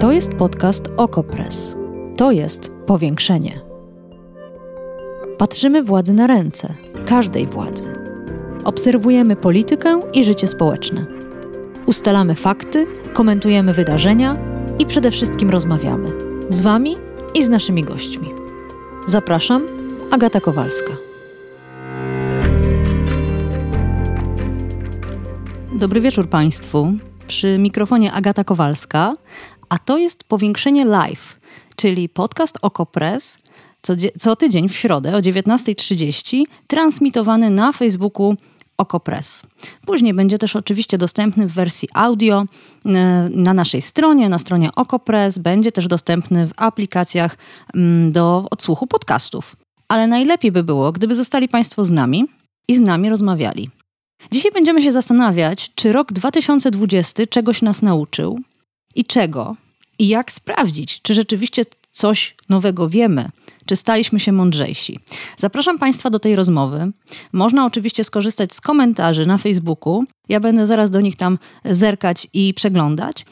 To jest podcast Okopres. To jest powiększenie. Patrzymy władzy na ręce, każdej władzy. Obserwujemy politykę i życie społeczne. Ustalamy fakty, komentujemy wydarzenia i przede wszystkim rozmawiamy z Wami i z naszymi gośćmi. Zapraszam, Agata Kowalska. Dobry wieczór Państwu. Przy mikrofonie Agata Kowalska, a to jest powiększenie live, czyli podcast Okopres co, co tydzień w środę o 19.30 transmitowany na Facebooku Okopres. Później będzie też oczywiście dostępny w wersji audio e, na naszej stronie, na stronie Okopres. Będzie też dostępny w aplikacjach mm, do odsłuchu podcastów. Ale najlepiej by było, gdyby zostali Państwo z nami i z nami rozmawiali. Dzisiaj będziemy się zastanawiać, czy rok 2020 czegoś nas nauczył i czego, i jak sprawdzić, czy rzeczywiście coś nowego wiemy, czy staliśmy się mądrzejsi. Zapraszam Państwa do tej rozmowy. Można oczywiście skorzystać z komentarzy na Facebooku. Ja będę zaraz do nich tam zerkać i przeglądać.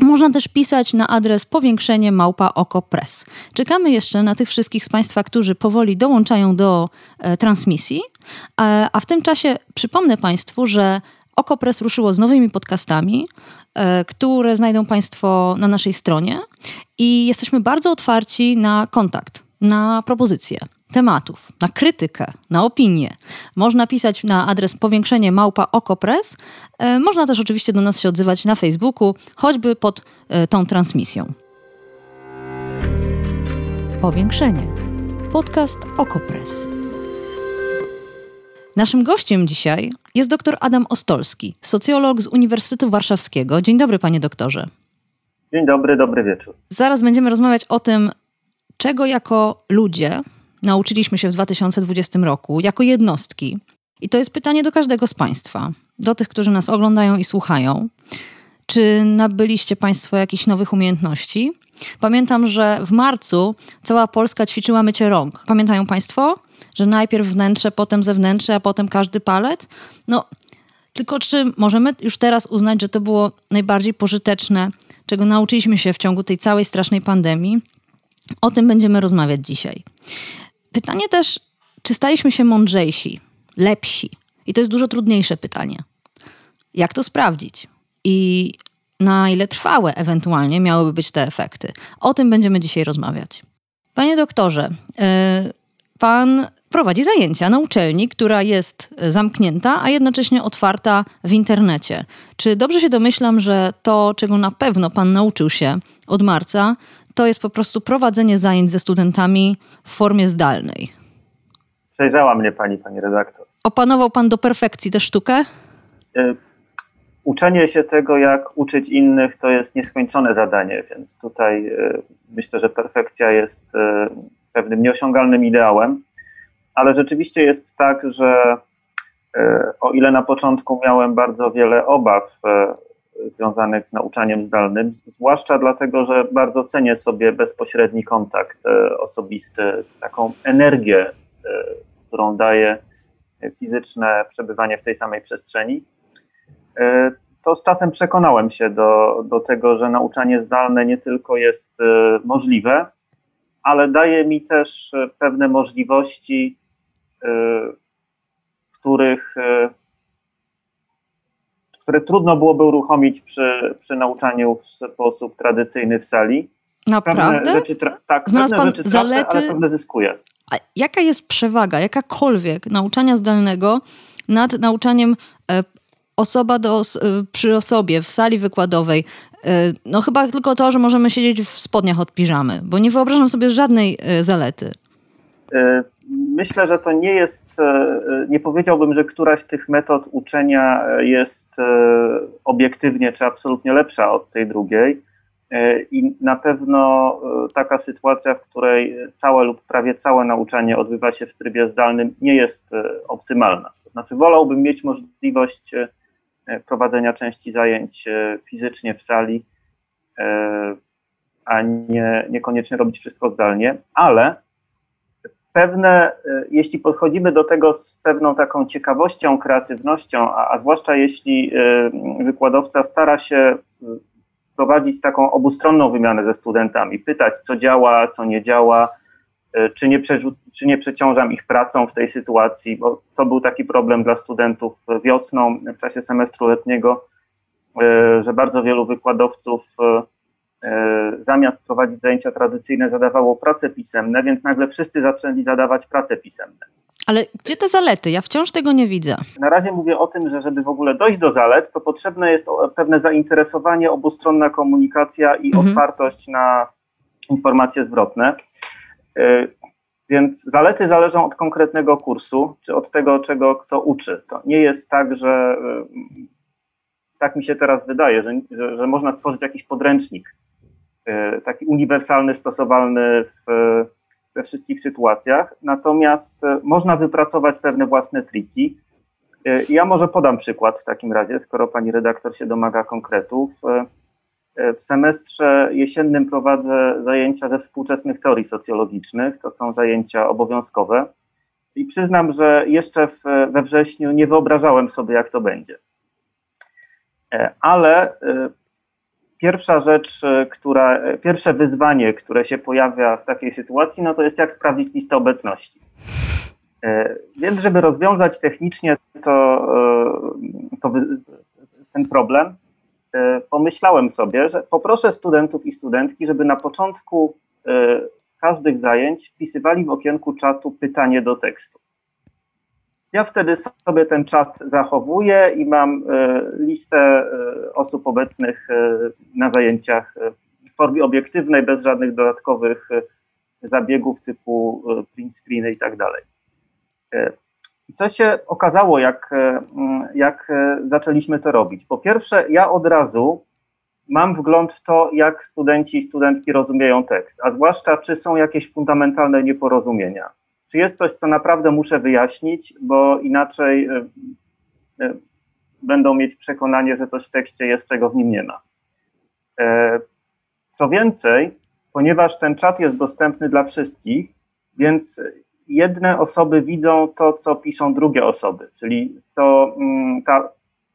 Można też pisać na adres powiększenie małpa okopres. Czekamy jeszcze na tych wszystkich z Państwa, którzy powoli dołączają do e, transmisji. A, a w tym czasie przypomnę Państwu, że Okopres ruszyło z nowymi podcastami, e, które znajdą Państwo na naszej stronie i jesteśmy bardzo otwarci na kontakt, na propozycje tematów, na krytykę, na opinię. Można pisać na adres powiększenie małpa okopres. E, można też oczywiście do nas się odzywać na Facebooku, choćby pod e, tą transmisją. Powiększenie. Podcast Okopres. Naszym gościem dzisiaj jest dr Adam Ostolski, socjolog z Uniwersytetu Warszawskiego. Dzień dobry, panie doktorze. Dzień dobry, dobry wieczór. Zaraz będziemy rozmawiać o tym, czego jako ludzie nauczyliśmy się w 2020 roku, jako jednostki. I to jest pytanie do każdego z Państwa, do tych, którzy nas oglądają i słuchają. Czy nabyliście Państwo jakichś nowych umiejętności? Pamiętam, że w marcu cała Polska ćwiczyła mycie rąk. Pamiętają Państwo? Że najpierw wnętrze, potem zewnętrzne, a potem każdy palec? No, tylko czy możemy już teraz uznać, że to było najbardziej pożyteczne, czego nauczyliśmy się w ciągu tej całej strasznej pandemii? O tym będziemy rozmawiać dzisiaj. Pytanie też, czy staliśmy się mądrzejsi, lepsi? I to jest dużo trudniejsze pytanie. Jak to sprawdzić? I na ile trwałe ewentualnie miałyby być te efekty? O tym będziemy dzisiaj rozmawiać. Panie doktorze, y, pan prowadzi zajęcia na uczelni, która jest zamknięta, a jednocześnie otwarta w internecie. Czy dobrze się domyślam, że to, czego na pewno pan nauczył się od marca, to jest po prostu prowadzenie zajęć ze studentami w formie zdalnej? Przejrzała mnie pani, pani redaktor. Opanował pan do perfekcji tę sztukę? Y, uczenie się tego, jak uczyć innych, to jest nieskończone zadanie, więc tutaj y, myślę, że perfekcja jest pewnym nieosiągalnym ideałem, ale rzeczywiście jest tak, że o ile na początku miałem bardzo wiele obaw związanych z nauczaniem zdalnym, zwłaszcza dlatego, że bardzo cenię sobie bezpośredni kontakt osobisty, taką energię, którą daje fizyczne przebywanie w tej samej przestrzeni. E, to z czasem przekonałem się do, do tego, że nauczanie zdalne nie tylko jest e, możliwe, ale daje mi też e, pewne możliwości, których, które trudno byłoby uruchomić przy, przy nauczaniu w sposób tradycyjny w sali. Naprawdę? Pewne rzeczy, tak, Znalazł pewne rzeczy tracę, zalety... ale pewne zyskuję. A jaka jest przewaga, jakakolwiek nauczania zdalnego nad nauczaniem osoba do, przy osobie w sali wykładowej, no chyba tylko to, że możemy siedzieć w spodniach od piżamy, bo nie wyobrażam sobie żadnej y, zalety. Myślę, że to nie jest, nie powiedziałbym, że któraś z tych metod uczenia jest obiektywnie czy absolutnie lepsza od tej drugiej. I na pewno taka sytuacja, w której całe lub prawie całe nauczanie odbywa się w trybie zdalnym, nie jest optymalna. To znaczy, wolałbym mieć możliwość prowadzenia części zajęć e, fizycznie w sali, e, a nie, niekoniecznie robić wszystko zdalnie, ale pewne, jeśli podchodzimy do tego z pewną taką ciekawością, kreatywnością, a, a zwłaszcza jeśli wykładowca stara się prowadzić taką obustronną wymianę ze studentami, pytać, co działa, co nie działa, czy nie, czy nie przeciążam ich pracą w tej sytuacji, bo to był taki problem dla studentów wiosną, w czasie semestru letniego, że bardzo wielu wykładowców zamiast prowadzić zajęcia tradycyjne zadawało prace pisemne, więc nagle wszyscy zaczęli zadawać prace pisemne. Ale gdzie te zalety? Ja wciąż tego nie widzę. Na razie mówię o tym, że żeby w ogóle dojść do zalet, to potrzebne jest pewne zainteresowanie, obustronna komunikacja i mhm. otwartość na informacje zwrotne. Y, więc zalety zależą od konkretnego kursu, czy od tego, czego kto uczy. To nie jest tak, że y, tak mi się teraz wydaje, że, że, że można stworzyć jakiś podręcznik, y, taki uniwersalny, stosowalny w we wszystkich sytuacjach, natomiast można wypracować pewne własne triki. Ja może podam przykład w takim razie, skoro pani redaktor się domaga konkretów. E, w semestrze jesiennym prowadzę zajęcia ze współczesnych teorii socjologicznych. To są zajęcia obowiązkowe. I przyznam, że jeszcze we wrześniu nie wyobrażałem sobie, jak to będzie. Ale Pierwsza rzecz, e, która, e, pierwsze wyzwanie, które się pojawia w takiej sytuacji, no to jest jak sprawdzić listę obecności. E, więc, żeby rozwiązać technicznie to, to ten problem, pomyślałem sobie, że poproszę studentów i studentki, żeby na początku każdych zajęć wpisywali w okienku czatu pytanie do tekstu. Ja wtedy sobie ten czat zachowuję i mam e, listę e, osób obecnych e, na zajęciach w formie obiektywnej, bez żadnych dodatkowych zabiegów typu print screeny i tak dalej. I co się okazało, jak, jak zaczęliśmy to robić? Po pierwsze, ja od razu mam wgląd w to, jak studenci i studentki rozumieją tekst, a zwłaszcza czy są jakieś fundamentalne nieporozumienia czy jest coś, co naprawdę muszę wyjaśnić, bo inaczej e, e, będą mieć przekonanie, że coś w tekście jest, czego w nim nie ma. E, co więcej, ponieważ ten czat jest dostępny dla wszystkich, więc jedne osoby widzą to, co piszą drugie osoby, czyli to, mm, ta,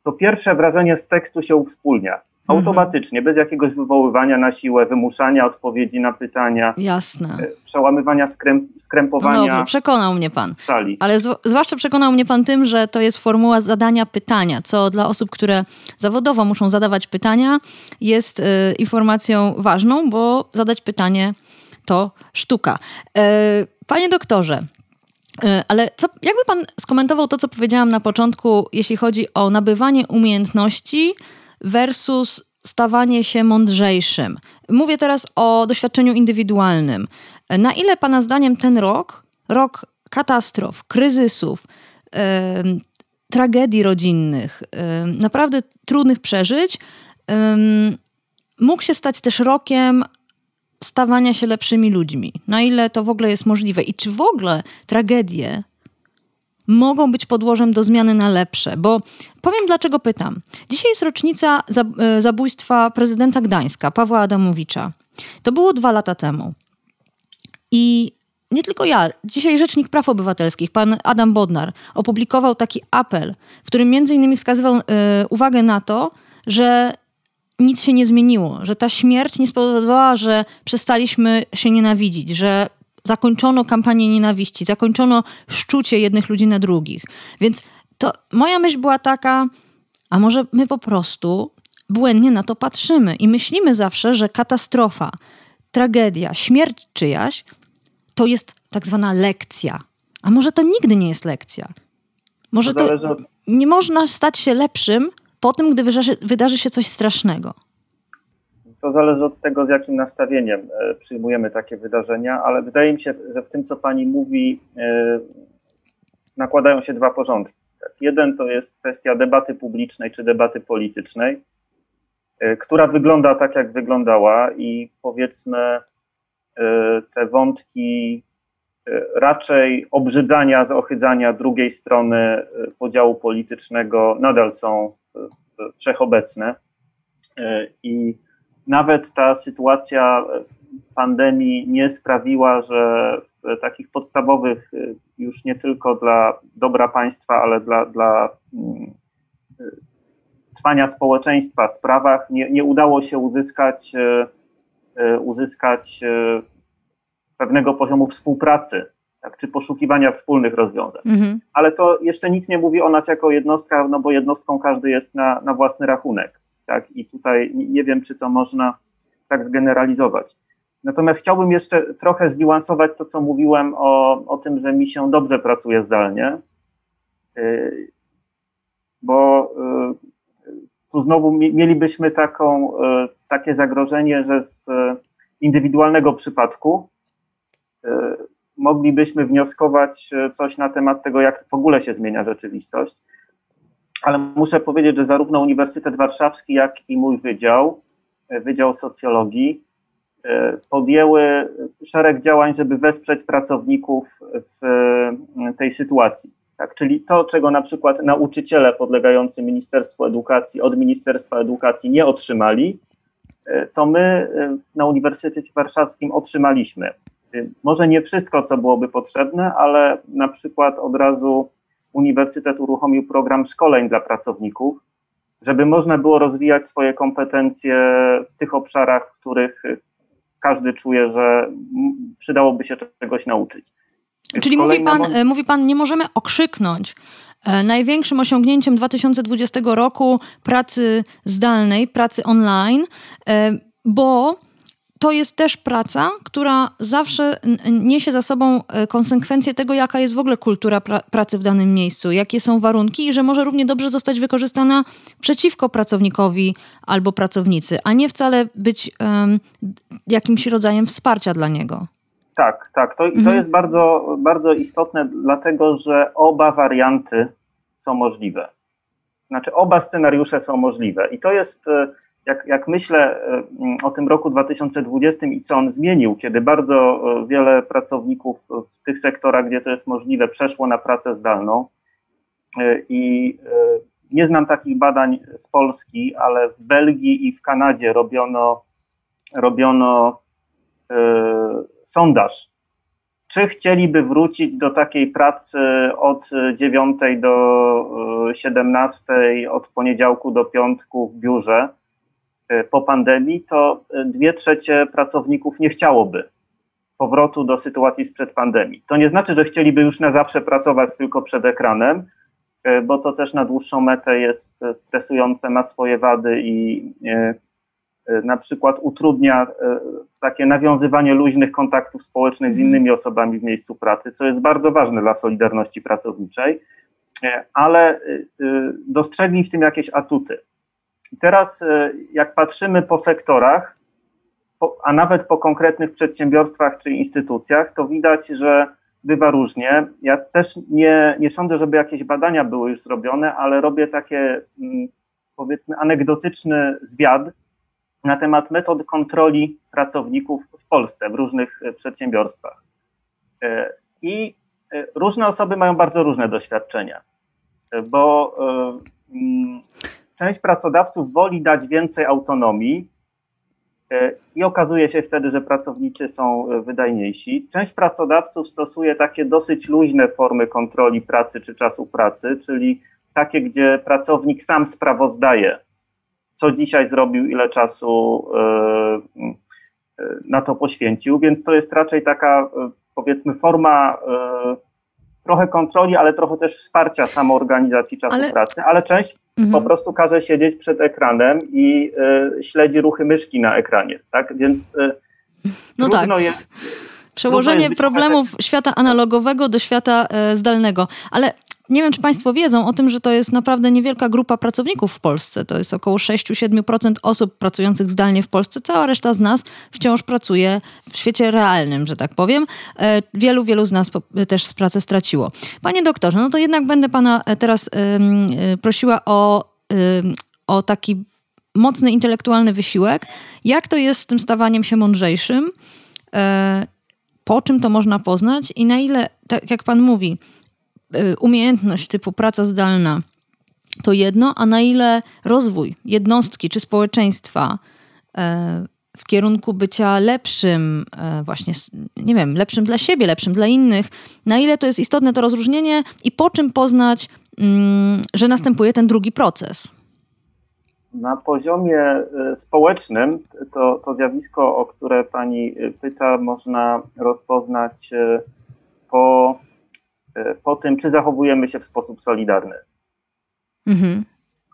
to pierwsze wrażenie z tekstu się uwspólnia. Mhm. automatycznie, bez jakiegoś wywoływania na siłę, wymuszania odpowiedzi na pytania. Jasne. E, przełamywania skręp, skrępowania. No dobrze, przekonał mnie pan. Sali. Ale z, zwłaszcza przekonał mnie pan tym, że to jest formuła zadania pytania, co dla osób, które zawodowo muszą zadawać pytania, jest y, informacją ważną, bo zadać pytanie to sztuka. Y, panie doktorze, ale co, jakby pan skomentował to, co powiedziałam na początku, jeśli chodzi o nabywanie umiejętności, versus stawanie się mądrzejszym. Mówię teraz o doświadczeniu indywidualnym. Na ile Pana zdaniem ten rok, rok katastrof, kryzysów, yy, tragedii rodzinnych, yy, naprawdę trudnych przeżyć, yy, mógł się stać też rokiem stawania się lepszymi ludźmi? Na ile to w ogóle jest możliwe? I czy w ogóle tragedie mogą być podłożem do zmiany na lepsze. Bo powiem dlaczego pytam. Dzisiaj jest rocznica e, zabójstwa prezydenta Gdańska, Pawła Adamowicza. To było dwa lata temu. I nie tylko ja, dzisiaj Rzecznik Praw Obywatelskich, pan Adam Bodnar, opublikował taki apel, w którym między innymi wskazywał y, uwagę na to, że nic się nie zmieniło, że ta śmierć nie spowodowała, że przestaliśmy się nienawidzić, że zakończono kampanię nienawiści, zakończono szczucie jednych ludzi na drugich. Więc to moja myśl była taka, a może my po prostu błędnie na to patrzymy i myślimy zawsze, że katastrofa, tragedia, śmierć czyjaś to jest tak zwana lekcja. A może to nigdy nie jest lekcja? Może to, to nie można stać się lepszym po tym, gdy wydarzy, wydarzy się coś strasznego. To zależy od tego, z jakim nastawieniem e, przyjmujemy takie wydarzenia, ale wydaje mi się, że w tym, co pani mówi, e, nakładają się dwa porządki. Jeden to jest kwestia debaty publicznej czy debaty politycznej, e, która wygląda tak, jak wyglądała, i powiedzmy, te wątki raczej obrzydzania, zohydzania drugiej strony podziału politycznego nadal są wszechobecne. I nawet ta sytuacja pandemii nie sprawiła, że takich podstawowych, już nie tylko dla dobra państwa, ale dla, dla mm, trwania społeczeństwa, sprawach nie, nie udało się uzyskać, uzyskać pewnego poziomu współpracy tak, czy poszukiwania wspólnych rozwiązań. Mhm. Ale to jeszcze nic nie mówi o nas jako jednostkach, no bo jednostką każdy jest na, na własny rachunek. Tak? I tutaj nie wiem, czy to można tak zgeneralizować. Natomiast chciałbym jeszcze trochę zniuansować to, co mówiłem o, o tym, że mi się dobrze pracuje zdalnie, y, bo y, tu znowu mielibyśmy taką, y, takie zagrożenie, że z indywidualnego przypadku moglibyśmy wnioskować coś na temat tego, jak w ogóle się zmienia rzeczywistość. Ale muszę powiedzieć, że zarówno Uniwersytet Warszawski, jak i mój wydział, Wydział Socjologii, E, podjęły szereg działań, żeby wesprzeć pracowników w e, tej sytuacji. Tak, czyli to, czego na przykład nauczyciele podlegający Ministerstwu Edukacji od Ministerstwa Edukacji nie otrzymali, e, to my na Uniwersytecie Warszawskim otrzymaliśmy. Może nie wszystko, co byłoby potrzebne, ale na przykład od razu Uniwersytet uruchomił program szkoleń dla pracowników, żeby można było rozwijać swoje kompetencje w tych obszarach, w których każdy czuje, że przydałoby się czegoś nauczyć. Czyli mówi pan, e, mówi pan, nie możemy okrzyknąć e, największym osiągnięciem 2020 roku pracy zdalnej, pracy online, e, bo to jest też praca, która zawsze niesie za sobą e, konsekwencje tego, jaka jest w ogóle kultura pra pracy w danym miejscu, jakie są warunki i że może równie dobrze zostać wykorzystana przeciwko pracownikowi albo pracownicy, a nie wcale być um, jakimś rodzajem wsparcia dla niego. Tak, tak. To, mhm. to jest bardzo, bardzo istotne, dlatego że oba warianty są możliwe. Znaczy, oba scenariusze są możliwe. I to jest e, jak, jak myślę e, o tym roku 2020 i co on zmienił, kiedy bardzo e, wiele pracowników w tych sektorach, gdzie to jest możliwe, przeszło na pracę zdalną. E, i nie znam takich badań z Polski, ale w Belgii i w Kanadzie robiono, robiono sondaż, czy chcieliby wrócić do takiej pracy od 9 do 17, od poniedziałku do piątku w biurze? E, po pandemii, to e, dwie trzecie pracowników nie chciałoby powrotu do sytuacji sprzed pandemii. To nie znaczy, że chcieliby już na zawsze pracować tylko przed ekranem, e, bo to też na dłuższą metę jest stresujące, ma swoje wady i na przykład utrudnia takie nawiązywanie luźnych kontaktów społecznych z mhm. innymi osobami w miejscu pracy, co jest bardzo ważne dla solidarności pracowniczej, ale dostrzegli w tym jakieś atuty. I teraz, e, jak patrzymy po sektorach, a nawet po konkretnych przedsiębiorstwach czy instytucjach, to widać, że bywa różnie. Ja też nie, nie sądzę, żeby jakieś badania były już zrobione, ale robię takie, mm, powiedzmy, anegdotyczny zwiad na temat metod kontroli pracowników w Polsce, w różnych e, przedsiębiorstwach. E, I różne osoby mają bardzo różne doświadczenia, bo mm, część pracodawców woli dać więcej autonomii e, i okazuje się wtedy, że pracownicy są e, wydajniejsi. Część pracodawców stosuje takie dosyć luźne formy kontroli pracy czy czasu pracy, czyli takie, gdzie pracownik sam sprawozdaje, co dzisiaj zrobił, ile czasu e, na to poświęcił, więc to jest raczej taka, powiedzmy, forma trochę kontroli, ale trochę też wsparcia samoorganizacji czasu ale... pracy, ale część mhm. po prostu każe siedzieć przed ekranem i y, śledzi ruchy myszki na ekranie, tak? Więc y, no trudno tak. jest Przełożenie problemów świata analogowego do świata y, zdalnego. Ale nie wiem, czy Państwo wiedzą o tym, że to jest naprawdę niewielka grupa pracowników w Polsce. To jest około 6-7% osób pracujących zdalnie w Polsce. Cała reszta z nas wciąż pracuje w świecie realnym, że tak powiem. E, wielu, wielu z nas też pracę straciło. Panie doktorze, no to jednak będę Pana e, teraz e, prosiła o, o taki mocny intelektualny wysiłek. Jak to jest z tym stawaniem się mądrzejszym? Po czym to można poznać i na ile, tak jak Pan mówi, umiejętność typu praca zdalna to jedno, a na ile rozwój jednostki czy społeczeństwa e, w kierunku bycia lepszym, e, właśnie, nie wiem, lepszym dla siebie, lepszym dla innych, na ile to jest istotne to rozróżnienie i po czym poznać, mm, że następuje ten drugi proces. Na poziomie społecznym to, to zjawisko, o które Pani pyta, można rozpoznać po, po tym, czy zachowujemy się w sposób solidarny. Mhm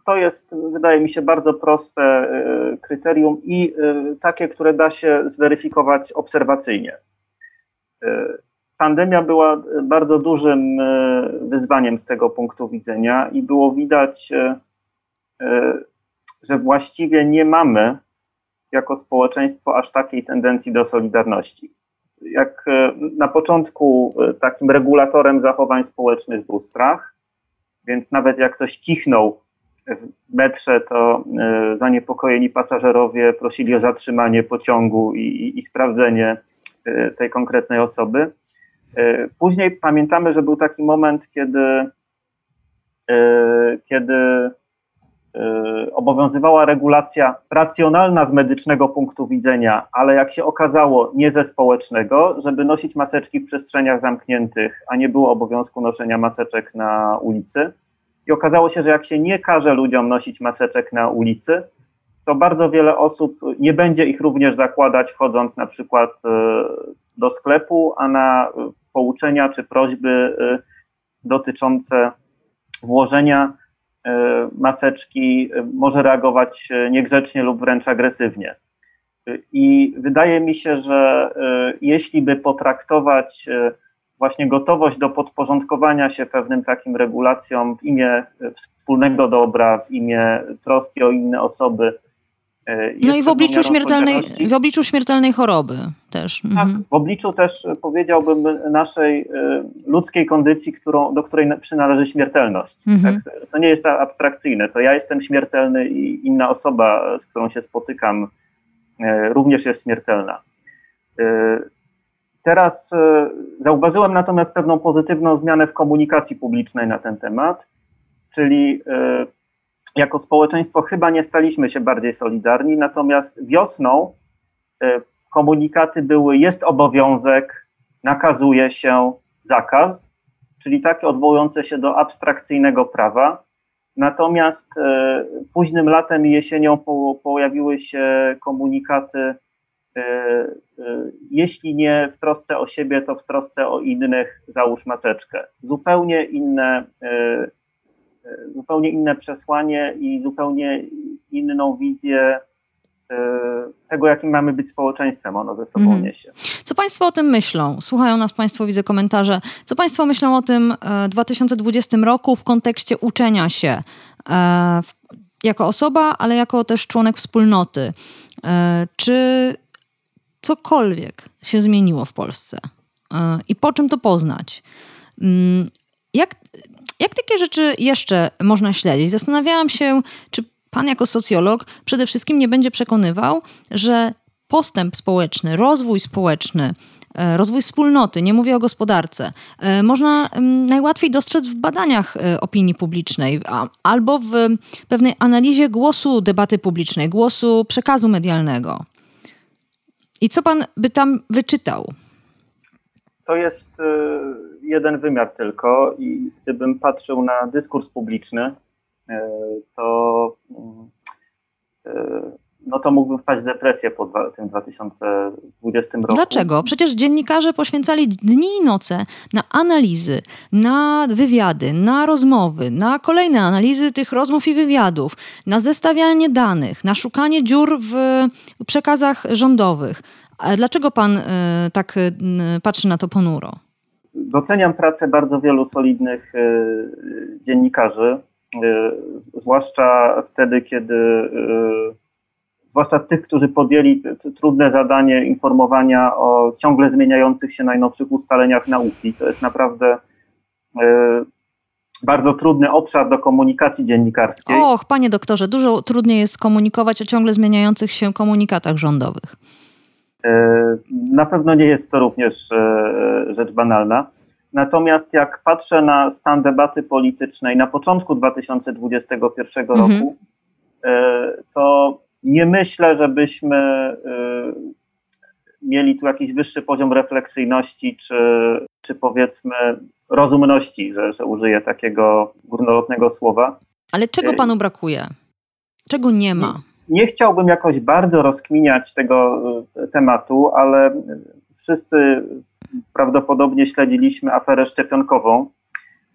to jest, wydaje mi się, bardzo proste e, kryterium i e, takie, które da się zweryfikować obserwacyjnie. E, pandemia była bardzo dużym wyzwaniem z tego punktu widzenia i było widać, że właściwie nie mamy jako społeczeństwo aż takiej tendencji do solidarności. Jak na początku takim regulatorem zachowań społecznych był strach, więc nawet jak ktoś kichnął w metrze to e, zaniepokojeni pasażerowie prosili o zatrzymanie pociągu i, i, i sprawdzenie e, tej konkretnej osoby. E, później pamiętamy, że był taki moment, kiedy, kiedy obowiązywała regulacja racjonalna z medycznego punktu widzenia, ale jak się okazało, nie ze społecznego, żeby nosić maseczki w przestrzeniach zamkniętych, a nie było obowiązku noszenia maseczek na ulicy. I okazało się, że jak się nie każe ludziom nosić maseczek na ulicy, to bardzo wiele osób nie będzie ich również zakładać, wchodząc na przykład e, do sklepu, a na pouczenia czy prośby e, dotyczące włożenia maseczki może reagować niegrzecznie lub wręcz agresywnie. I wydaje mi się, że jeśli by potraktować właśnie gotowość do podporządkowania się pewnym takim regulacjom w imię wspólnego dobra, w imię troski o inne osoby. E, no i w obliczu, śmiertelnej, w obliczu śmiertelnej choroby też. Tak, mhm. w obliczu też powiedziałbym naszej e, ludzkiej kondycji, którą, do której przynależy śmiertelność. Mhm. Tak, to nie jest abstrakcyjne, to ja jestem śmiertelny i inna osoba, z którą się spotykam, e, również jest śmiertelna. Teraz e, zauważyłem natomiast pewną pozytywną zmianę w komunikacji publicznej na ten temat, czyli e, jako społeczeństwo chyba nie staliśmy się bardziej solidarni, natomiast wiosną e, komunikaty były jest obowiązek, nakazuje się zakaz, czyli takie odwołujące się do abstrakcyjnego prawa. Natomiast późnym latem i jesienią pojawiły się komunikaty E, e, jeśli nie w trosce o siebie, to w trosce o innych załóż maseczkę. Zupełnie inne, e, zupełnie inne przesłanie i zupełnie inną wizję tego, jakim mamy być społeczeństwem, ono ze sobą mm. niesie. Co Państwo o tym myślą? Słuchają nas Państwo, widzę komentarze. Co Państwo myślą o tym 2020 roku w kontekście uczenia się jako osoba, ale jako też członek wspólnoty? Czy cokolwiek się zmieniło w Polsce e, i po czym to poznać. Mm, jak, jak takie rzeczy jeszcze można śledzić? Zastanawiałam się, czy pan jako socjolog przede wszystkim nie będzie przekonywał, że postęp społeczny, rozwój społeczny, e, rozwój wspólnoty, nie mówię o gospodarce, e, można mm, najłatwiej dostrzec w badaniach opinii publicznej albo w pewnej analizie głosu debaty publicznej, głosu przekazu medialnego. I co pan by tam wyczytał? To jest y, jeden wymiar tylko i gdybym patrzył na dyskurs publiczny, y, to y, no to mógłbym wpaść w depresję po tym 2020 roku. Dlaczego? Przecież dziennikarze poświęcali dni i noce na analizy, na wywiady, na rozmowy, na kolejne analizy tych rozmów i wywiadów, na zestawianie danych, na szukanie dziur w przekazach rządowych. Dlaczego pan y, tak patrzy na to ponuro? Doceniam pracę bardzo wielu solidnych y, dziennikarzy, zwłaszcza wtedy, kiedy zwłaszcza tych, którzy podjęli trudne zadanie informowania o ciągle zmieniających się najnowszych ustaleniach nauki. To jest naprawdę bardzo trudny obszar do komunikacji dziennikarskiej. Och, panie doktorze, dużo trudniej jest komunikować o ciągle zmieniających się komunikatach rządowych. E, na pewno nie jest to również e, rzecz banalna. Natomiast jak patrzę na stan debaty politycznej na początku 2021 mhm. roku, to nie myślę, żebyśmy mieli tu jakiś wyższy poziom refleksyjności, czy, czy powiedzmy rozumności, że, że użyję takiego górnolotnego słowa. Ale czego panu brakuje? Czego nie ma? Nie, chciałbym jakoś bardzo rozkminiać tego tematu, ale wszyscy prawdopodobnie śledziliśmy aferę szczepionkową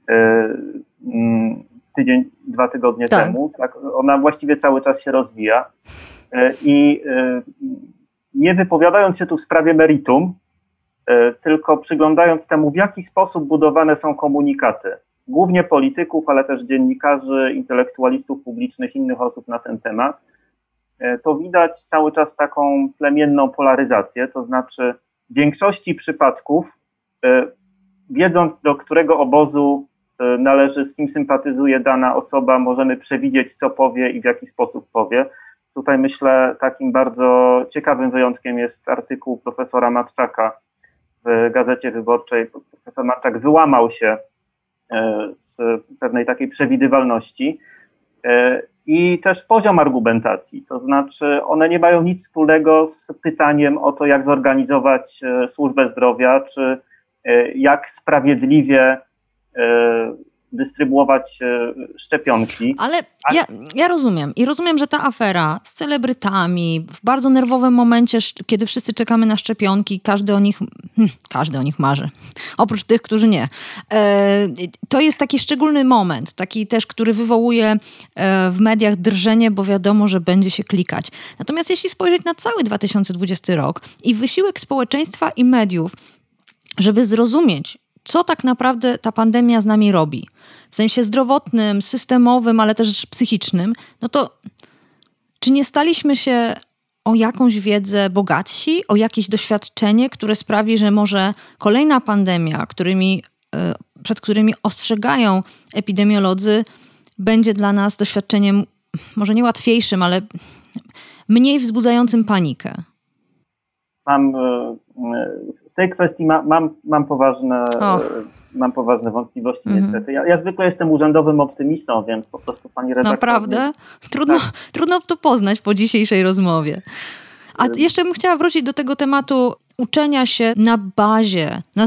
mm, tydzień, dwa tygodnie tak. temu. Tak, ona właściwie cały czas się rozwija. I nie wypowiadając się tu w sprawie meritum, e, tylko przyglądając temu, w jaki sposób budowane są komunikaty, głównie polityków, ale też dziennikarzy, intelektualistów publicznych, innych osób na ten temat, e, to widać cały czas taką plemienną polaryzację, to znaczy w większości przypadków, e, wiedząc do którego obozu należy, z kim sympatyzuje dana osoba, możemy przewidzieć, co powie i w jaki sposób powie. Tutaj myślę takim bardzo ciekawym wyjątkiem jest artykuł profesora Matczaka w Gazecie Wyborczej. Profesor Matczak wyłamał się e, z pewnej takiej przewidywalności e, i też poziom argumentacji, to znaczy one nie mają nic wspólnego z pytaniem o to, jak zorganizować e, służbę zdrowia, czy jak sprawiedliwie dystrybuować e, szczepionki. Ale ja, ja rozumiem i rozumiem, że ta afera z celebrytami w bardzo nerwowym momencie, kiedy wszyscy czekamy na szczepionki, każdy o nich, hm, każdy o nich marzy, oprócz tych, którzy nie. E, to jest taki szczególny moment, taki też, który wywołuje e, w mediach drżenie, bo wiadomo, że będzie się klikać. Natomiast jeśli spojrzeć na cały 2020 rok i wysiłek społeczeństwa i mediów, żeby zrozumieć, co tak naprawdę ta pandemia z nami robi, w sensie zdrowotnym, systemowym, ale też psychicznym, no to czy nie staliśmy się o jakąś wiedzę bogatsi, o jakieś doświadczenie, które sprawi, że może kolejna pandemia, którymi, e, przed którymi ostrzegają epidemiolodzy, będzie dla nas doświadczeniem może nie łatwiejszym, ale mniej wzbudzającym panikę? Mam e, tej kwestii ma, mam, mam, poważne, mam poważne wątpliwości mhm. niestety. Ja, ja, zwykle jestem urzędowym optymistą, więc po prostu pani redaktor... Naprawdę? Trudno, tak. trudno to poznać po dzisiejszej rozmowie. A jeszcze bym chciała wrócić do tego tematu uczenia się na bazie, na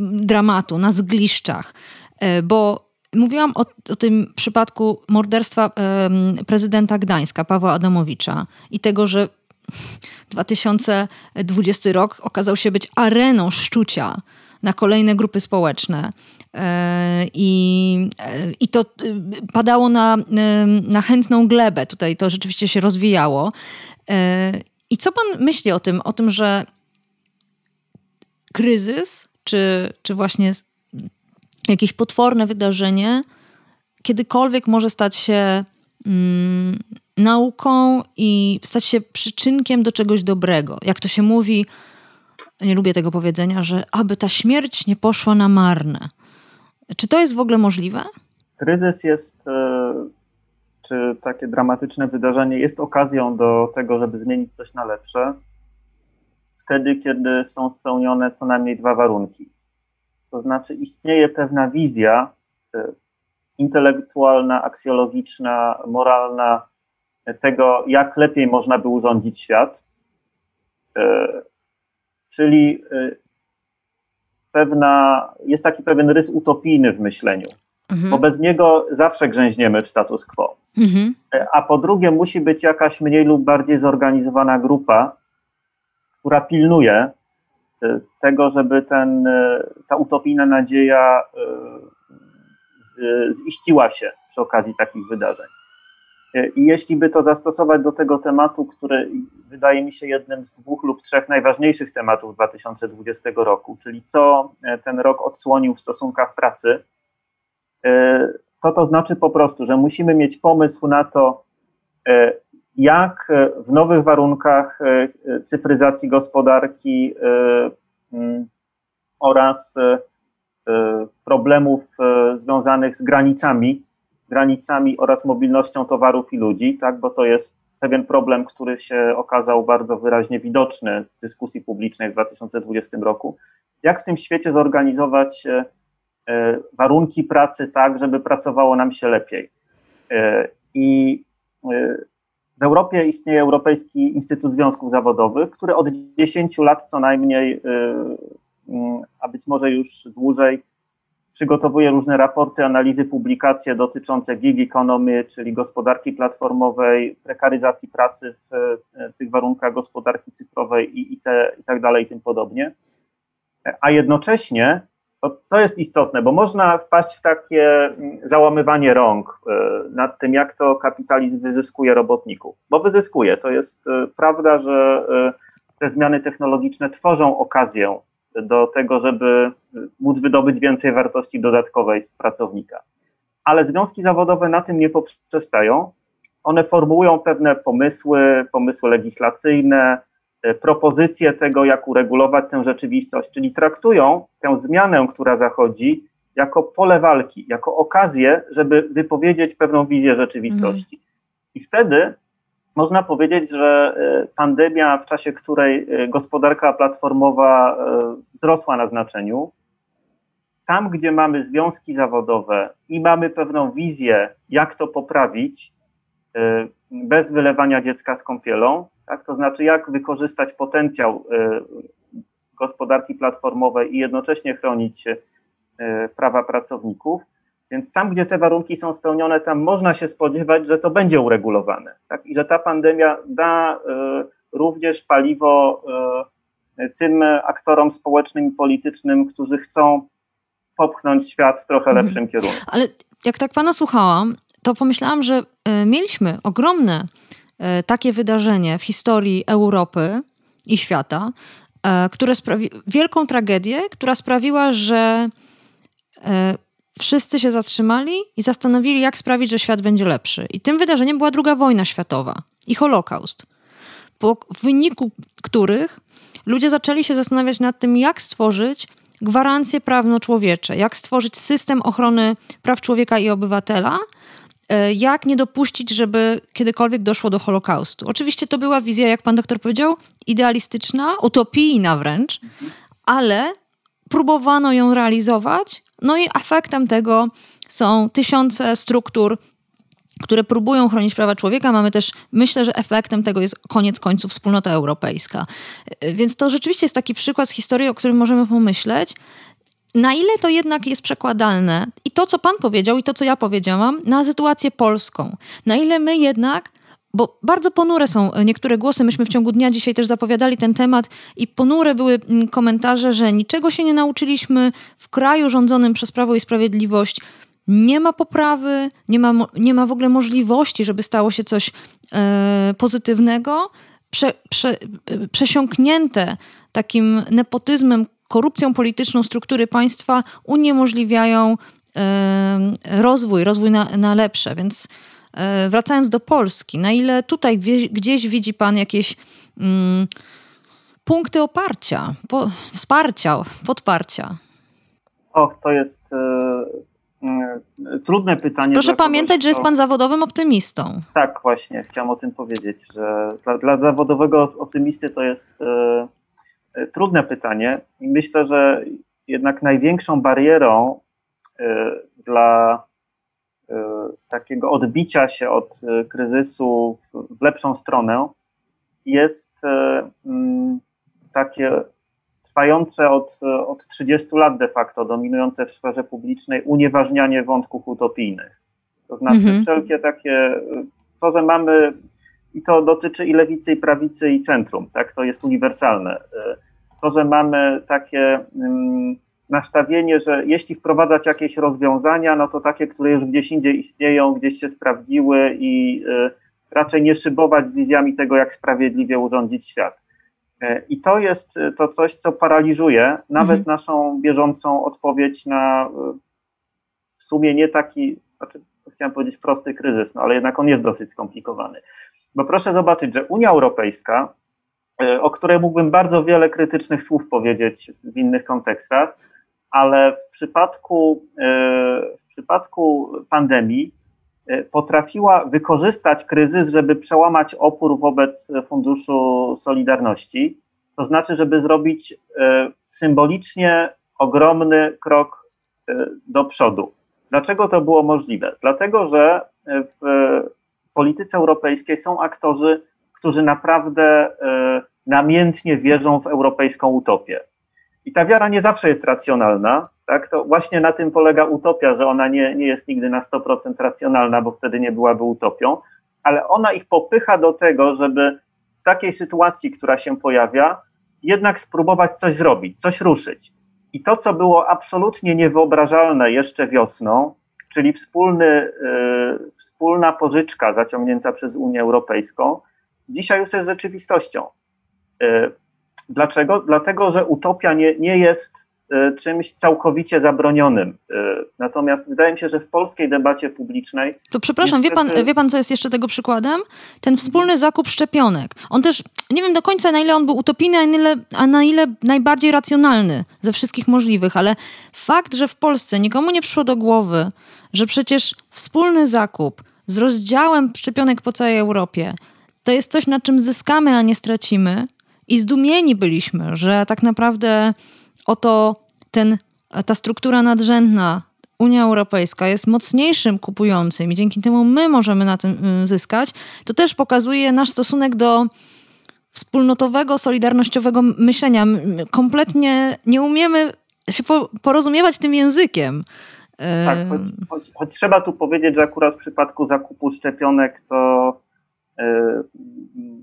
dramatu, na zgliszczach, e, bo mówiłam o, o, tym przypadku morderstwa prezydenta Gdańska, Pawła Adamowicza i tego, że 2020 rok okazał się być areną szczucia na kolejne grupy społeczne. E, I, e, I to e, padało na, na chętną glebę. Tutaj to rzeczywiście się rozwijało. I co pan myśli o tym, o tym, że kryzys, czy, czy właśnie jakieś potworne wydarzenie, kiedykolwiek może stać się mm, nauką i stać się przyczynkiem do czegoś dobrego. Jak to się mówi, nie lubię tego powiedzenia, że aby ta śmierć nie poszła na marne. Czy to jest w ogóle możliwe? Kryzys jest, e, czy takie dramatyczne wydarzenie jest okazją do tego, żeby zmienić coś na lepsze, wtedy, kiedy są spełnione co najmniej dwa warunki. To znaczy, istnieje pewna wizja e, intelektualna, aksjologiczna, moralna, tego, jak lepiej można by urządzić świat. E, czyli e, pewna, jest taki pewien rys utopijny w myśleniu, mhm. bo bez niego zawsze grzęźniemy w status quo. Mhm. E, a po drugie, musi być jakaś mniej lub bardziej zorganizowana grupa, która pilnuje tego, żeby ten, ta utopijna nadzieja ziściła się przy okazji takich wydarzeń. I jeśli by to zastosować do tego tematu, który wydaje mi się jednym z dwóch lub trzech najważniejszych tematów 2020 roku, czyli co e, ten rok odsłonił w stosunkach pracy, e, to to znaczy po prostu, że musimy mieć pomysł na to, e, jak w nowych warunkach cyfryzacji gospodarki oraz problemów związanych z granicami granicami oraz mobilnością towarów i ludzi, tak, bo to jest pewien problem, który się okazał bardzo wyraźnie widoczny w dyskusji publicznej w 2020 roku. Jak w tym świecie zorganizować e, warunki pracy tak, żeby pracowało nam się lepiej? I w Europie istnieje Europejski Instytut Związków Zawodowych, który od 10 lat co najmniej, a być może już dłużej, przygotowuje różne raporty, analizy, publikacje dotyczące gig economy, czyli gospodarki platformowej, prekaryzacji pracy w e, tych warunkach gospodarki cyfrowej i, i, te, i tak dalej i tym podobnie. A jednocześnie to, to jest istotne, bo można wpaść w takie mm, załamywanie rąk e, nad tym, jak to kapitalizm wyzyskuje robotników. Bo wyzyskuje. To jest e, prawda, że te zmiany technologiczne tworzą okazję do tego, żeby móc wydobyć więcej wartości dodatkowej z pracownika. Ale związki zawodowe na tym nie poprzestają. One formułują pewne pomysły, pomysły legislacyjne, e, propozycje tego, jak uregulować tę rzeczywistość, czyli traktują tę zmianę, która zachodzi, jako pole walki, jako okazję, żeby wypowiedzieć pewną wizję rzeczywistości. Mhm. I wtedy można powiedzieć, że e, pandemia, w czasie której e, gospodarka platformowa e, wzrosła na znaczeniu, tam, gdzie mamy związki zawodowe i mamy pewną wizję, jak to poprawić bez wylewania dziecka z kąpielą, tak? to znaczy jak wykorzystać potencjał gospodarki platformowej i jednocześnie chronić prawa pracowników, więc tam, gdzie te warunki są spełnione, tam można się spodziewać, że to będzie uregulowane. Tak? I że ta pandemia da y, również paliwo y, tym aktorom społecznym i politycznym, którzy chcą popchnąć świat w trochę mhm. lepszym kierunku. Ale jak tak pana słuchałam, to pomyślałam, że y, mieliśmy ogromne takie wydarzenie w historii Europy i świata, które sprawi wielką tragedię, która sprawiła, że wszyscy się zatrzymali i zastanowili, jak sprawić, że świat będzie lepszy. I tym wydarzeniem była II wojna światowa i Holokaust, po, w wyniku których ludzie zaczęli się zastanawiać nad tym, jak stworzyć gwarancje prawno-człowiecze, jak stworzyć system ochrony praw człowieka i obywatela, e, jak nie dopuścić, żeby kiedykolwiek doszło do Holokaustu. Oczywiście to była wizja, jak pan doktor powiedział, idealistyczna, utopijna wręcz, ale próbowano ją realizować no i efektem tego są tysiące struktur, które próbują chronić prawa człowieka. Mamy też, myślę, że efektem tego jest koniec końców wspólnota europejska. Więc to rzeczywiście jest taki przykład z historii, o którym możemy pomyśleć. Na ile to jednak jest przekładalne i to, co Pan powiedział, i to, co ja powiedziałam, na sytuację polską. Na ile my jednak bo bardzo ponure są niektóre głosy. Myśmy w ciągu dnia dzisiaj też zapowiadali ten temat i ponure były mm, komentarze, że niczego się nie nauczyliśmy w kraju rządzonym przez Prawo i Sprawiedliwość. Nie ma poprawy, nie ma, nie ma w ogóle możliwości, żeby stało się coś e, pozytywnego. Prze, prze, przesiąknięte takim nepotyzmem, korupcją polityczną struktury państwa uniemożliwiają e, rozwój, rozwój na, na lepsze. Więc E, wracając do Polski, na ile tutaj gdzieś widzi Pan jakieś mm, punkty oparcia, po, wsparcia, podparcia? Och, to jest e, e, trudne pytanie. Proszę pamiętać, kogoś, że jest Pan zawodowym optymistą. Tak, właśnie, chciałem o tym powiedzieć, że dla, dla zawodowego optymisty to jest e, e trudne pytanie i myślę, że jednak największą barierą e, dla E, takiego odbicia się od e, kryzysu w lepszą stronę jest e, mm, takie trwające od, od 30 lat de facto, dominujące w sferze publicznej unieważnianie wątków utopijnych. To znaczy mhm. wszelkie takie, to, że mamy, i to dotyczy i lewicy, i prawicy, i centrum, tak, to jest uniwersalne. To, że mamy takie mm, nastawienie, że jeśli wprowadzać jakieś rozwiązania, no to takie, które już gdzieś indziej istnieją, gdzieś się sprawdziły i y, raczej nie szybować z wizjami tego, jak sprawiedliwie urządzić świat. Y, I to jest y, to coś, co paraliżuje nawet mhm. naszą bieżącą odpowiedź na w sumie nie taki, znaczy chciałem powiedzieć prosty kryzys, no ale jednak on jest dosyć skomplikowany. Bo proszę zobaczyć, że Unia Europejska, o której mógłbym bardzo wiele krytycznych słów powiedzieć w innych kontekstach, ale w przypadku, e, w przypadku pandemii e, potrafiła wykorzystać kryzys, żeby przełamać opór wobec Funduszu Solidarności, to znaczy, żeby zrobić e, symbolicznie ogromny krok do przodu. Dlaczego to było możliwe? Dlatego, że w polityce europejskiej są aktorzy, którzy naprawdę namiętnie wierzą w europejską utopię. I ta wiara nie zawsze jest racjonalna, tak? To właśnie na tym polega utopia, że ona nie, nie jest nigdy na 100% racjonalna, bo wtedy nie byłaby utopią, ale ona ich popycha do tego, żeby w takiej sytuacji, która się pojawia, jednak spróbować coś zrobić, coś ruszyć. I to, co było absolutnie niewyobrażalne jeszcze wiosną, czyli wspólny, y, wspólna pożyczka zaciągnięta przez Unię Europejską, dzisiaj już jest rzeczywistością. Y, dlaczego? Dlatego, że utopia nie, nie jest y, czymś całkowicie zabronionym. Natomiast wydaje mi się, że w polskiej debacie publicznej. To przepraszam, niestety... wie, pan, wie pan, co jest jeszcze tego przykładem? Ten wspólny zakup szczepionek. On też, nie wiem do końca, na ile on był utopijny, a na ile, a na ile najbardziej racjonalny ze wszystkich możliwych, ale fakt, że w Polsce nikomu nie przyszło do głowy, że przecież wspólny zakup z rozdziałem szczepionek po całej Europie to jest coś, na czym zyskamy, a nie stracimy. I zdumieni byliśmy, że tak naprawdę oto ten, ta struktura nadrzędna, Unia Europejska jest mocniejszym kupującym i dzięki temu my możemy na tym y, zyskać, to też pokazuje nasz stosunek do wspólnotowego, solidarnościowego myślenia. Kompletnie nie umiemy się porozumiewać tym językiem. Tak, choć, choć, choć, trzeba tu powiedzieć, że akurat w przypadku zakupu szczepionek to yy,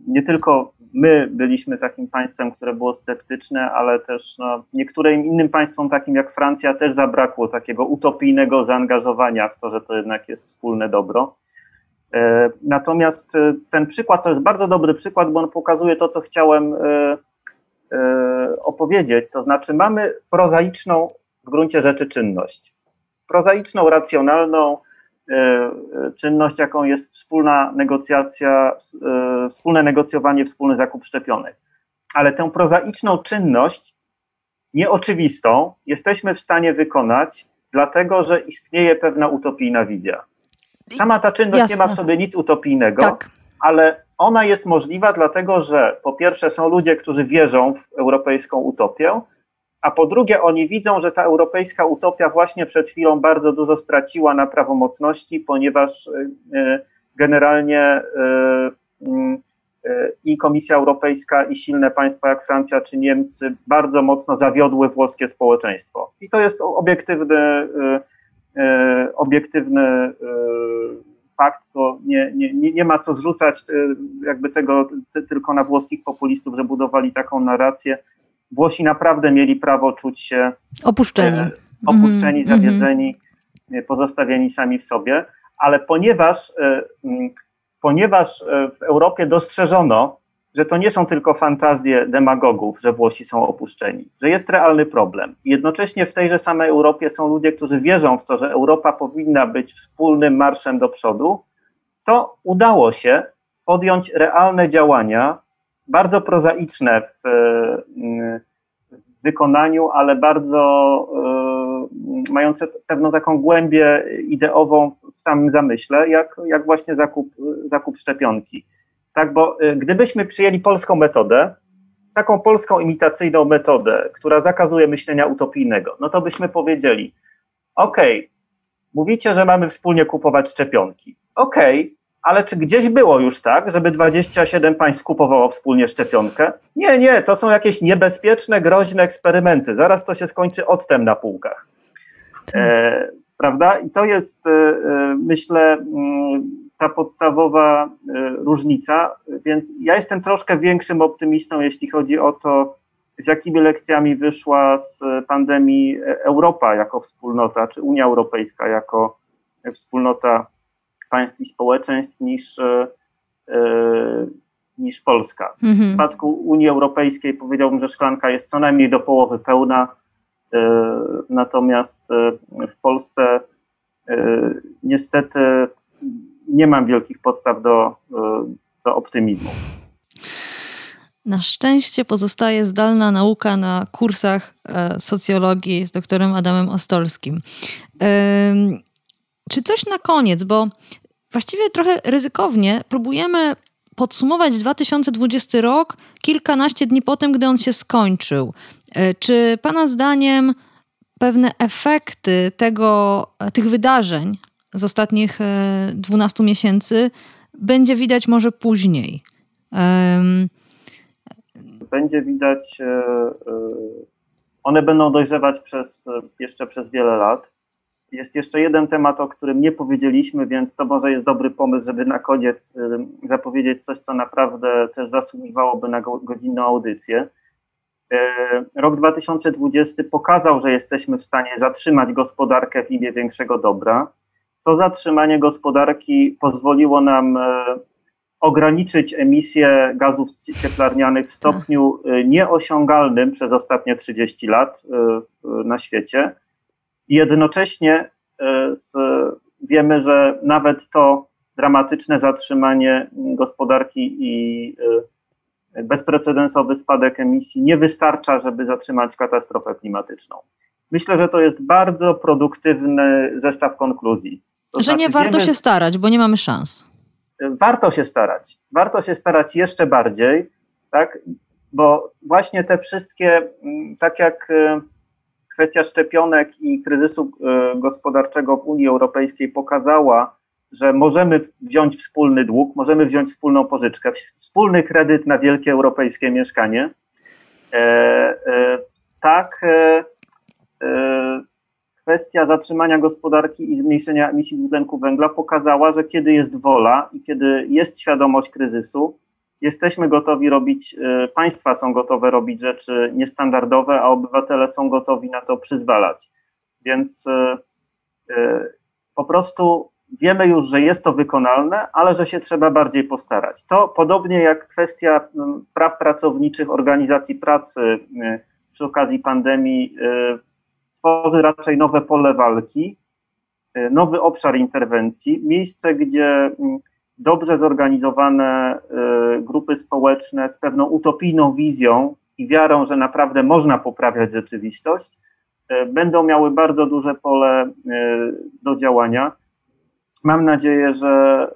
nie tylko my byliśmy takim państwem, które było sceptyczne, ale też no, niektórym innym państwom, takim jak Francja, też zabrakło takiego utopijnego zaangażowania w to, że to jednak jest wspólne dobro. E, natomiast e, ten przykład to jest bardzo dobry przykład, bo on pokazuje to, co chciałem opowiedzieć. To znaczy, mamy prozaiczną w gruncie rzeczy czynność prozaiczną, racjonalną e, e, czynność, jaką jest wspólna negocjacja, e, wspólne negocjowanie, wspólny zakup szczepionek. Ale tę prozaiczną czynność, nieoczywistą, jesteśmy w stanie wykonać, dlatego że istnieje pewna utopijna wizja. Sama ta czynność Jasne. nie ma w sobie nic utopijnego, tak. ale ona jest możliwa, dlatego że po pierwsze są ludzie, którzy wierzą w europejską utopię, a po drugie oni widzą, że ta europejska utopia właśnie przed chwilą bardzo dużo straciła na prawomocności, ponieważ e, e, generalnie e, mm, i Komisja Europejska, i silne państwa jak Francja czy Niemcy bardzo mocno zawiodły włoskie społeczeństwo. I to jest obiektywny, obiektywny fakt, to nie, nie, nie ma co zrzucać jakby tego tylko na włoskich populistów, że budowali taką narrację. Włosi naprawdę mieli prawo czuć się opuszczeni, e, opuszczeni, mm zawiedzeni, e, pozostawieni sami w sobie, ale ponieważ, e, ponieważ w Europie dostrzeżono, że to nie są tylko fantazje demagogów, że Włosi są opuszczeni, że jest realny problem. Jednocześnie w tejże samej Europie są ludzie, którzy wierzą w to, że Europa powinna być wspólnym marszem do przodu, to udało się podjąć realne działania bardzo prozaiczne w, e, w wykonaniu, ale bardzo e, mające pewną taką głębię ideową w samym zamyśle, jak, jak właśnie zakup, zakup szczepionki. Tak, bo e, gdybyśmy przyjęli polską metodę, taką polską imitacyjną metodę, która zakazuje myślenia utopijnego, no to byśmy powiedzieli: OK, mówicie, że mamy wspólnie kupować szczepionki. OK, ale czy gdzieś było już tak, żeby 27 państw kupowało wspólnie szczepionkę? Nie, nie, to są jakieś niebezpieczne, groźne eksperymenty. Zaraz to się skończy octem na półkach. E, prawda? I to jest, e, e myślę, mm, ta podstawowa e, różnica. Więc ja jestem troszkę większym optymistą, jeśli chodzi o to, z jakimi lekcjami wyszła z pandemii Europa jako wspólnota, czy Unia Europejska jako wspólnota państw i społeczeństw niż, e, e, niż Polska. Mhm. W przypadku Unii Europejskiej powiedziałbym, że szklanka jest co najmniej do połowy pełna, e, natomiast w Polsce niestety nie mam wielkich podstaw do, do optymizmu. Na szczęście pozostaje zdalna nauka na kursach socjologii z doktorem Adamem Ostolskim. Czy coś na koniec, bo właściwie trochę ryzykownie próbujemy podsumować 2020 rok kilkanaście dni po tym, gdy on się skończył. E, czy Pana zdaniem pewne efekty tego, tych wydarzeń z ostatnich 12 e, miesięcy będzie widać może później? Będzie widać e, one będą dojrzewać przez, jeszcze przez wiele lat. Jest jeszcze jeden temat, o którym nie powiedzieliśmy, więc to może jest dobry pomysł, żeby na koniec zapowiedzieć coś, co naprawdę też zasługiwałoby na godzinną audycję. Rok 2020 pokazał, że jesteśmy w stanie zatrzymać gospodarkę w imię większego dobra. To zatrzymanie gospodarki pozwoliło nam ograniczyć emisję gazów cieplarnianych w stopniu y, nieosiągalnym przez ostatnie 30 lat na świecie. I jednocześnie z, wiemy, że nawet to dramatyczne zatrzymanie gospodarki i bezprecedensowy spadek emisji nie wystarcza, żeby zatrzymać katastrofę klimatyczną. Myślę, że to jest bardzo produktywny zestaw konkluzji. To że znaczy, nie warto wiemy, się starać, bo nie mamy szans warto się starać. Warto się starać jeszcze bardziej, tak? Bo właśnie te wszystkie, tak jak kwestia szczepionek i kryzysu y, gospodarczego w Unii Europejskiej pokazała, że możemy wziąć wspólny dług, możemy wziąć wspólną pożyczkę, wspólny kredyt na wielkie europejskie mieszkanie. E, e, tak, e, kwestia zatrzymania gospodarki i zmniejszenia emisji dwutlenku węgla pokazała, że kiedy jest wola i kiedy jest świadomość kryzysu, jesteśmy gotowi robić, y, państwa są gotowe robić rzeczy niestandardowe, a obywatele są gotowi na to przyzwalać. Więc y, y, po prostu wiemy już, że jest to wykonalne, ale że się trzeba bardziej postarać. To podobnie jak kwestia praw pracowniczych, organizacji pracy przy okazji pandemii tworzy raczej nowe pole walki, nowy obszar interwencji, miejsce, gdzie dobrze zorganizowane y, grupy społeczne z pewną utopijną wizją i wiarą, że naprawdę można poprawiać rzeczywistość, y, będą miały bardzo duże pole do działania. Mam nadzieję, że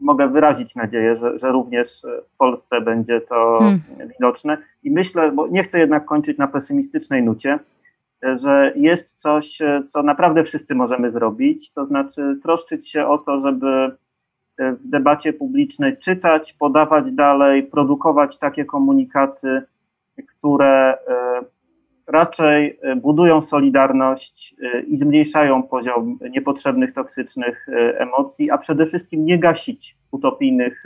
mogę wyrazić nadzieję, że, że również w Polsce będzie to hmm. widoczne. I myślę, bo nie chcę jednak kończyć na pesymistycznej nucie, że jest coś, co naprawdę wszyscy możemy zrobić, to znaczy troszczyć się o to, żeby w debacie publicznej czytać, podawać dalej, produkować takie komunikaty, które e, raczej e, budują solidarność e, i zmniejszają poziom niepotrzebnych, toksycznych e, emocji, a przede wszystkim nie gasić utopijnych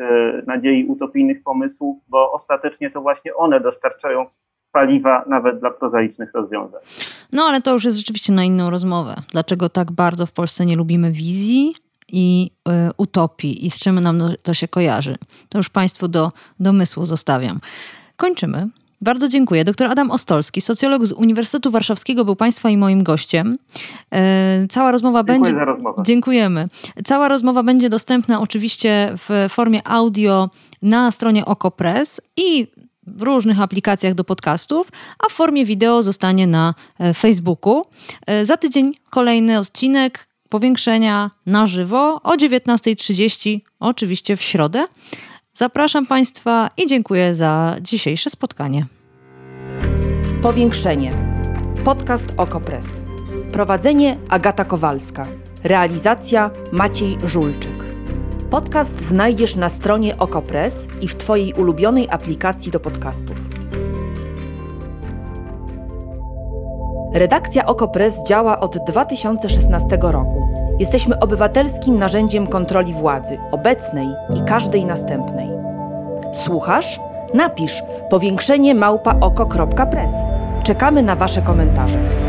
nadziei, utopijnych pomysłów, bo ostatecznie to właśnie one dostarczają paliwa nawet dla prozaicznych rozwiązań. No ale to już jest rzeczywiście na inną rozmowę. Dlaczego tak bardzo w Polsce nie lubimy wizji i y, utopii i z czym nam to się kojarzy? To już Państwu do domysłu zostawiam. Kończymy. Bardzo dziękuję. Doktor Adam Ostolski, socjolog z Uniwersytetu Warszawskiego, był Państwa i moim gościem. E, cała rozmowa Dziękuję będzie. Za rozmowę. Dziękujemy. Cała rozmowa będzie dostępna oczywiście w formie audio na stronie OkoPress i w różnych aplikacjach do podcastów, a w formie wideo zostanie na e, Facebooku. E, za tydzień kolejny odcinek powiększenia na żywo o 19.30, oczywiście w środę. Zapraszam Państwa i dziękuję za dzisiejsze spotkanie. Powiększenie. Podcast Okopres. Prowadzenie Agata Kowalska. Realizacja Maciej Żulczyk. Podcast znajdziesz na stronie Okopres i w Twojej ulubionej aplikacji do podcastów. Redakcja Okopres działa od 2016 roku. Jesteśmy obywatelskim narzędziem kontroli władzy, obecnej i każdej następnej. Słuchasz? Napisz powiększenie małpa oko.press. Czekamy na Wasze komentarze.